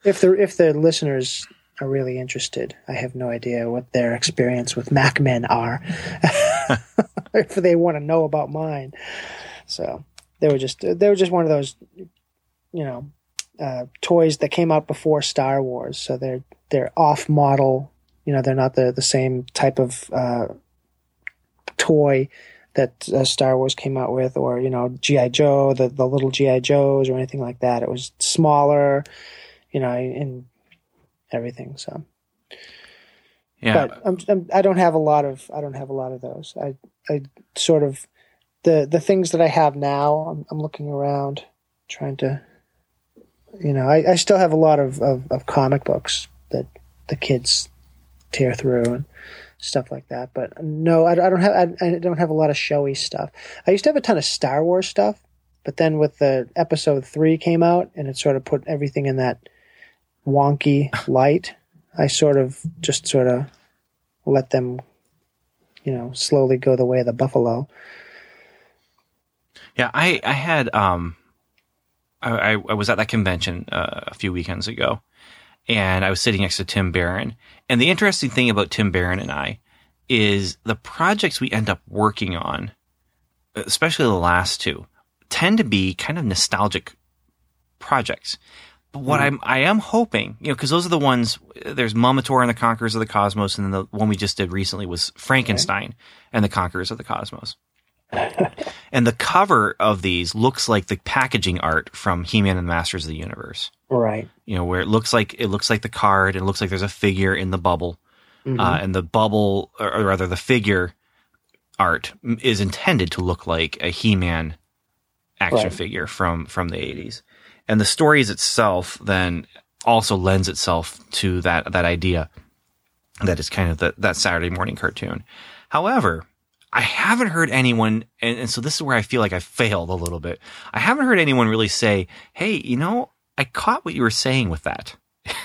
if the if the listeners are really interested, I have no idea what their experience with MacMen are. [laughs] if they want to know about mine, so they were just they were just one of those, you know, uh, toys that came out before Star Wars. So they're they're off model. You know, they're not the the same type of uh, toy that uh, Star Wars came out with, or you know GI Joe, the the little GI Joes, or anything like that. It was smaller, you know, and everything. So, Yeah, but I'm, I'm, I don't have a lot of I don't have a lot of those. I I sort of the the things that I have now. I'm, I'm looking around, trying to, you know, I, I still have a lot of, of, of comic books that the kids tear through and stuff like that. But no, I, I don't have I, I don't have a lot of showy stuff. I used to have a ton of Star Wars stuff, but then with the episode three came out and it sort of put everything in that wonky [laughs] light. I sort of just sort of let them, you know, slowly go the way of the buffalo. yeah. I I had um, I I, was at that convention uh, a few weekends ago, and I was sitting next to Tim Barron. And the interesting thing about Tim Barron and I is the projects we end up working on, especially the last two, tend to be kind of nostalgic projects. But what mm-hmm. I'm I am hoping, you know, because those are the ones. There's Mamator and the Conquerors of the Cosmos, and then the one we just did recently was Frankenstein and the Conquerors of the Cosmos. [laughs] and the cover of these looks like the packaging art from He-Man and the Masters of the Universe. Right. You know, where it looks like it looks like the card, and it looks like there's a figure in the bubble, uh, and the bubble, or, or rather, the figure art is intended to look like a He-Man action Right. figure from from the 80s. And the stories itself then also lends itself to that that idea. that is kind of the, that Saturday morning cartoon. However, I haven't heard anyone, and, and so this is where I feel like I failed a little bit. I haven't heard anyone really say, "Hey, you know, I caught what you were saying with that,"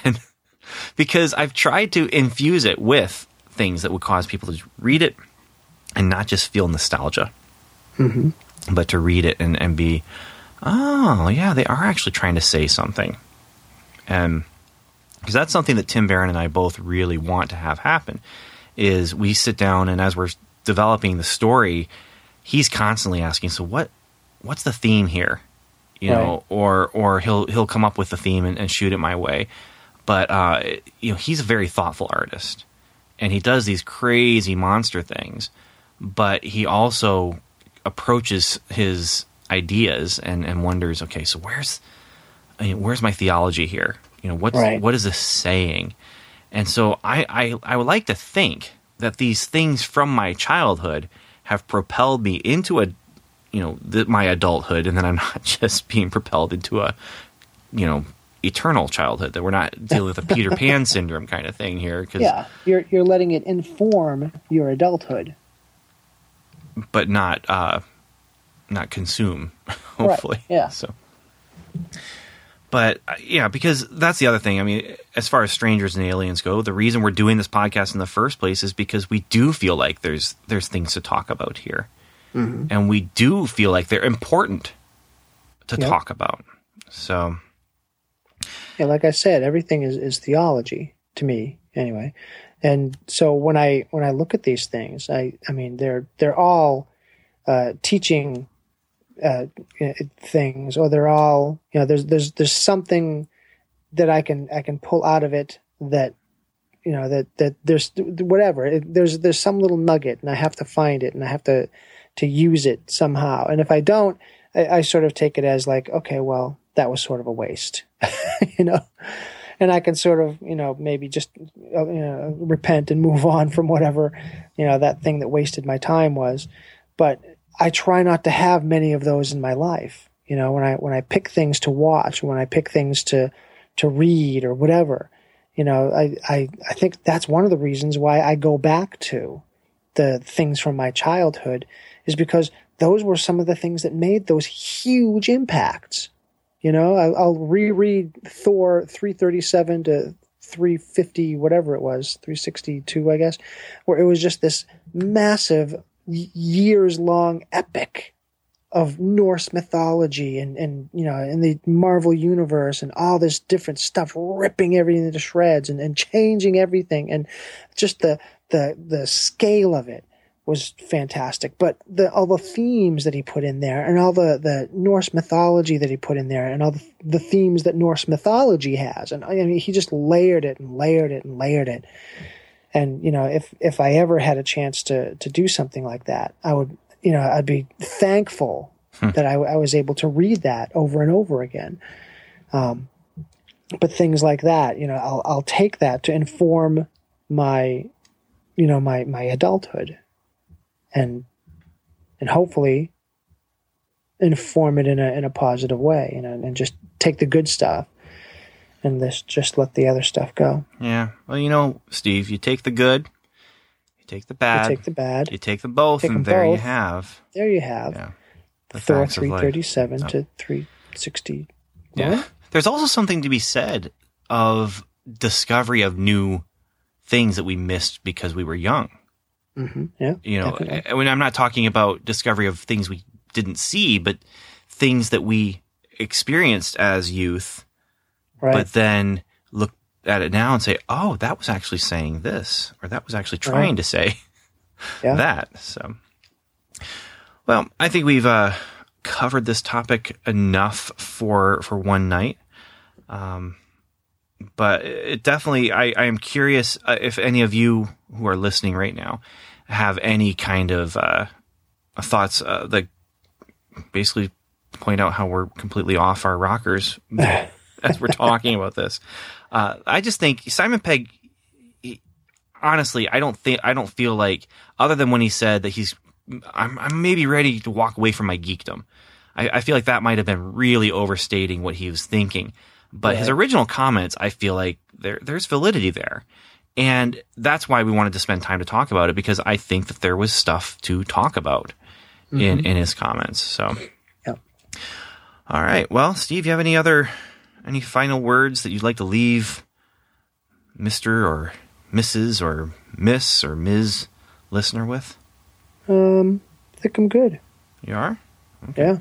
and [laughs] because I've tried to infuse it with things that would cause people to read it and not just feel nostalgia, mm-hmm. but to read it and, and be, oh yeah, they are actually trying to say something, um, and because that's something that Tim Barron and I both really want to have happen. Is we sit down and as we're developing the story, he's constantly asking, "So what? What's the theme here?" You know, Right. or or he'll he'll come up with the theme and, and shoot it my way. But uh, you know, he's a very thoughtful artist, and he does these crazy monster things. But he also approaches his ideas and and wonders, okay, so where's I mean, where's my theology here? You know, what's Right. what is this saying? And so I, I I would like to think that these things from my childhood have propelled me into a you know th- my adulthood, and then I'm [laughs] not just being propelled into a you know eternal childhood. That we're not dealing with a Peter [laughs] Pan syndrome kind of thing here, because Yeah, you're you're letting it inform your adulthood. but not uh not consume [laughs] hopefully yeah. so but uh, yeah because that's the other thing. I mean as far as strangers and aliens go the reason we're doing this podcast in the first place is because we do feel like there's there's things to talk about here. And we do feel like they're important to Yep. talk about. So. Yeah, like I said, everything is, is theology to me anyway. And so when I when I look at these things, I I mean they're they're all uh, teaching uh, uh, things, or they're all you know there's there's there's something that I can I can pull out of it that you know that that there's whatever it, there's there's some little nugget and I have to find it and I have to to use it somehow. And if I don't, I, I sort of take it as like okay, well that was sort of a waste, [laughs] you know. And I can sort of, you know, maybe just uh, you know, repent and move on from whatever, you know, that thing that wasted my time was. But I try not to have many of those in my life. You know, when I when I pick things to watch, when I pick things to to read or whatever, you know, I I, I think that's one of the reasons why I go back to the things from my childhood is because those were some of the things that made those huge impacts. You know, I, I'll reread Thor 337 to 350, whatever it was, 362, I guess, where it was just this massive, years long epic of Norse mythology and, and, you know, in the Marvel universe and all this different stuff, ripping everything to shreds and, and changing everything. And just the, the, the scale of it was fantastic. But the all the themes that he put in there, and all the the Norse mythology that he put in there, and all the, the themes that Norse mythology has, and I mean, he just layered it and layered it and layered it. And you know, if if I ever had a chance to to do something like that, I would, you know, I'd be thankful that I, I was able to read that over and over again. Um, but things like that, you know, I'll I'll take that to inform my, you know, my my adulthood and and hopefully inform it in a in a positive way, you know, and just take the good stuff and this just let the other stuff go. yeah well you know steve you take the good you take the bad, You take the bad. you take them both Take and them there you have there you have yeah the Thor of life. 337 to 360. Yeah. There's also something to be said of discovery of new things that we missed because we were young. hmm Yeah. You know, definitely. I mean, I'm not talking about discovery of things we didn't see, but things that we experienced as youth, Right. but then look at it now and say, oh, that was actually saying this, or that was actually trying Right. to say yeah. that. So, well, I think we've uh, covered this topic enough for for one night. Um, but it definitely, I, I am curious uh, if any of you who are listening right now have any kind of uh, thoughts uh, that basically point out how we're completely off our rockers [laughs] [laughs] as we're talking about this. Uh, I just think Simon Pegg honestly, I don't think I don't feel like other than when he said that he's I'm, I'm maybe ready to walk away from my geekdom. I, I feel like that might have been really overstating what he was thinking. But his original comments, I feel like there there's validity there. And that's why we wanted to spend time to talk about it because I think that there was stuff to talk about in, in his comments. So, Yep. all right. Well, Steve, you have any other, any final words that you'd like to leave Mr. or Mrs. or Miss or Ms. listener with? Um, I think I'm good. You are? Yeah.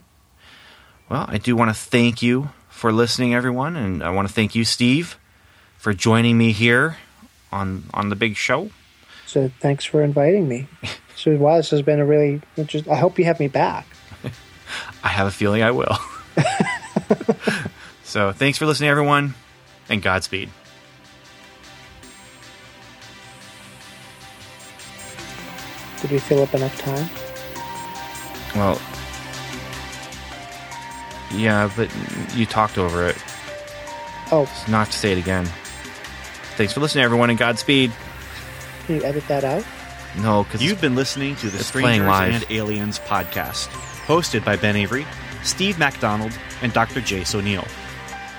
Well, I do want to thank you for listening, everyone, and I want to thank you, Steve, for joining me here on on the big show. So thanks for inviting me. [laughs] So wow, this has been a really interesting. I hope you have me back. [laughs] I have a feeling I will. [laughs] so, thanks for listening, everyone, and Godspeed. Did we fill up enough time? Well, yeah, but you talked over it. Oh, It's not to say it again. Thanks for listening, everyone, and Godspeed. can you edit that out? No, because You've been listening to the It's Strangers and Aliens podcast, hosted by Ben Avery, Steve MacDonald, and Dr. Jace O'Neill.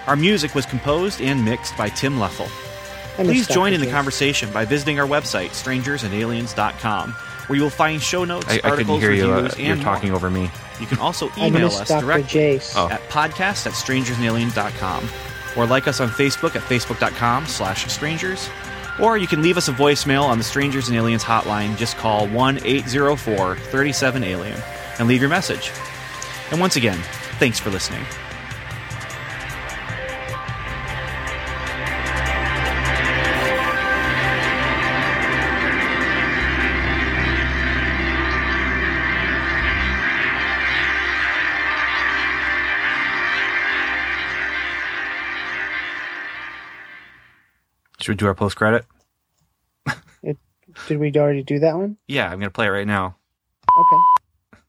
Our music was composed and mixed by Tim Leffel. Please join in the conversation by visiting our website, strangersandaliens.com, where you will find show notes, I, I couldn't articles, hear you. Uh, reviews, you're and talking more. over me. You can also email us Dr. directly Jace. Oh. at podcast at strangersandaliens.com or like us on Facebook at facebook.com slash strangers. Or you can leave us a voicemail on the Strangers and Aliens hotline. Just call 1-804-37-ALIEN and leave your message. And once again, thanks for listening. Should we do our post credit? It, did we already do that one? Yeah, I'm going to play it right now. Okay.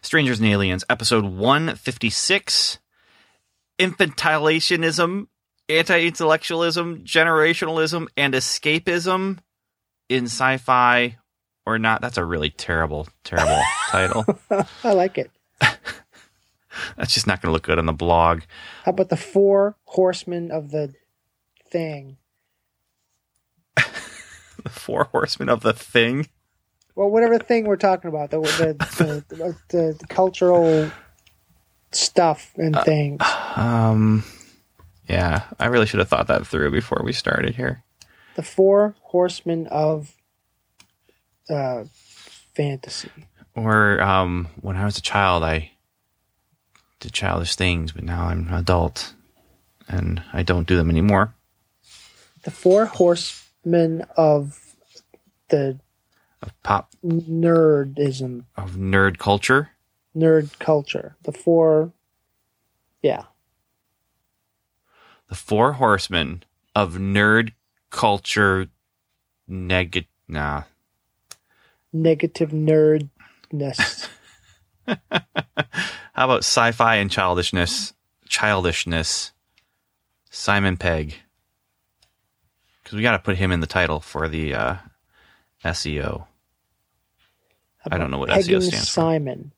Strangers and Aliens, episode 156 Infantilationism, Anti Intellectualism, Generationalism, and Escapism in Sci Fi or Not. That's a really terrible, terrible [laughs] title. I like it. [laughs] That's just not going to look good on the blog. How about the four horsemen of the thing? [laughs] The Four Horsemen of the Thing. Well, whatever thing we're talking about, the the, the, the, the cultural stuff and Uh, things. Um, yeah, I really should have thought that through before we started here. The four horsemen of uh, fantasy. Or um, when I was a child, I did childish things, but now I'm an adult and I don't do them anymore. The four horsemen of the of Pop nerdism, of nerd culture. nerd culture. The four, yeah, The Four Horsemen of Nerd Culture. Neg. Nah. negative nerdness. [laughs] How about sci-fi and childishness? Childishness. Simon Pegg. Because we got to put him in the title for the uh, SEO. I don't know what SEO Pegging stands for. Simon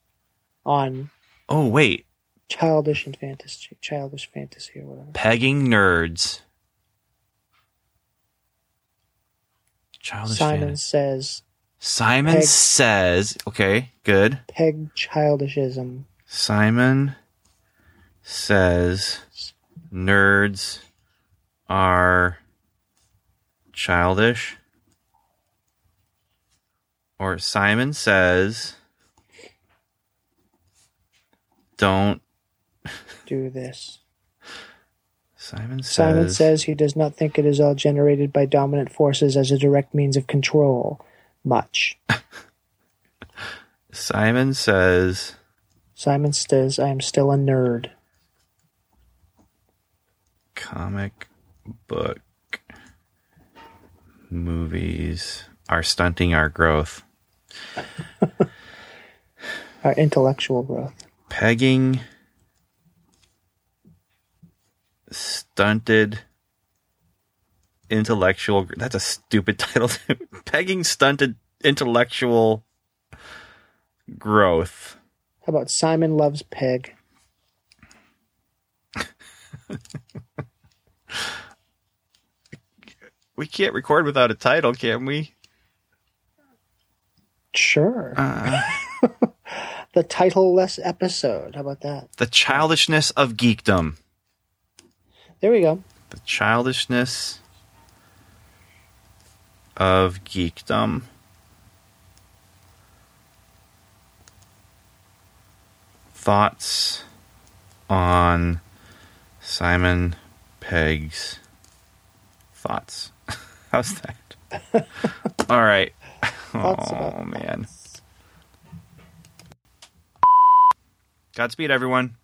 on Oh wait, childish and fantasy, childish fantasy or whatever. pegging nerds. Childish Simon fantasy. says Simon Peg- says, okay, good. peg childishism. Simon says nerds are childish. Or Simon says don't Do this. Simon says Simon says he does not think it is all generated by dominant forces as a direct means of control. Much. [laughs] Simon says Simon says I am still a nerd. comic book movies are stunting our growth. [laughs] Our intellectual growth. Pegging stunted intellectual that's a stupid [laughs] title pegging stunted intellectual growth How about Simon loves peg? We can't record without a title, can we? Sure. Uh. [laughs] the titleless episode. How about that? The childishness of geekdom. There we go. The childishness of geekdom. Thoughts on Simon Pegg's thoughts. [laughs] How's that? [laughs] All right. Thoughts oh man. Godspeed, everyone.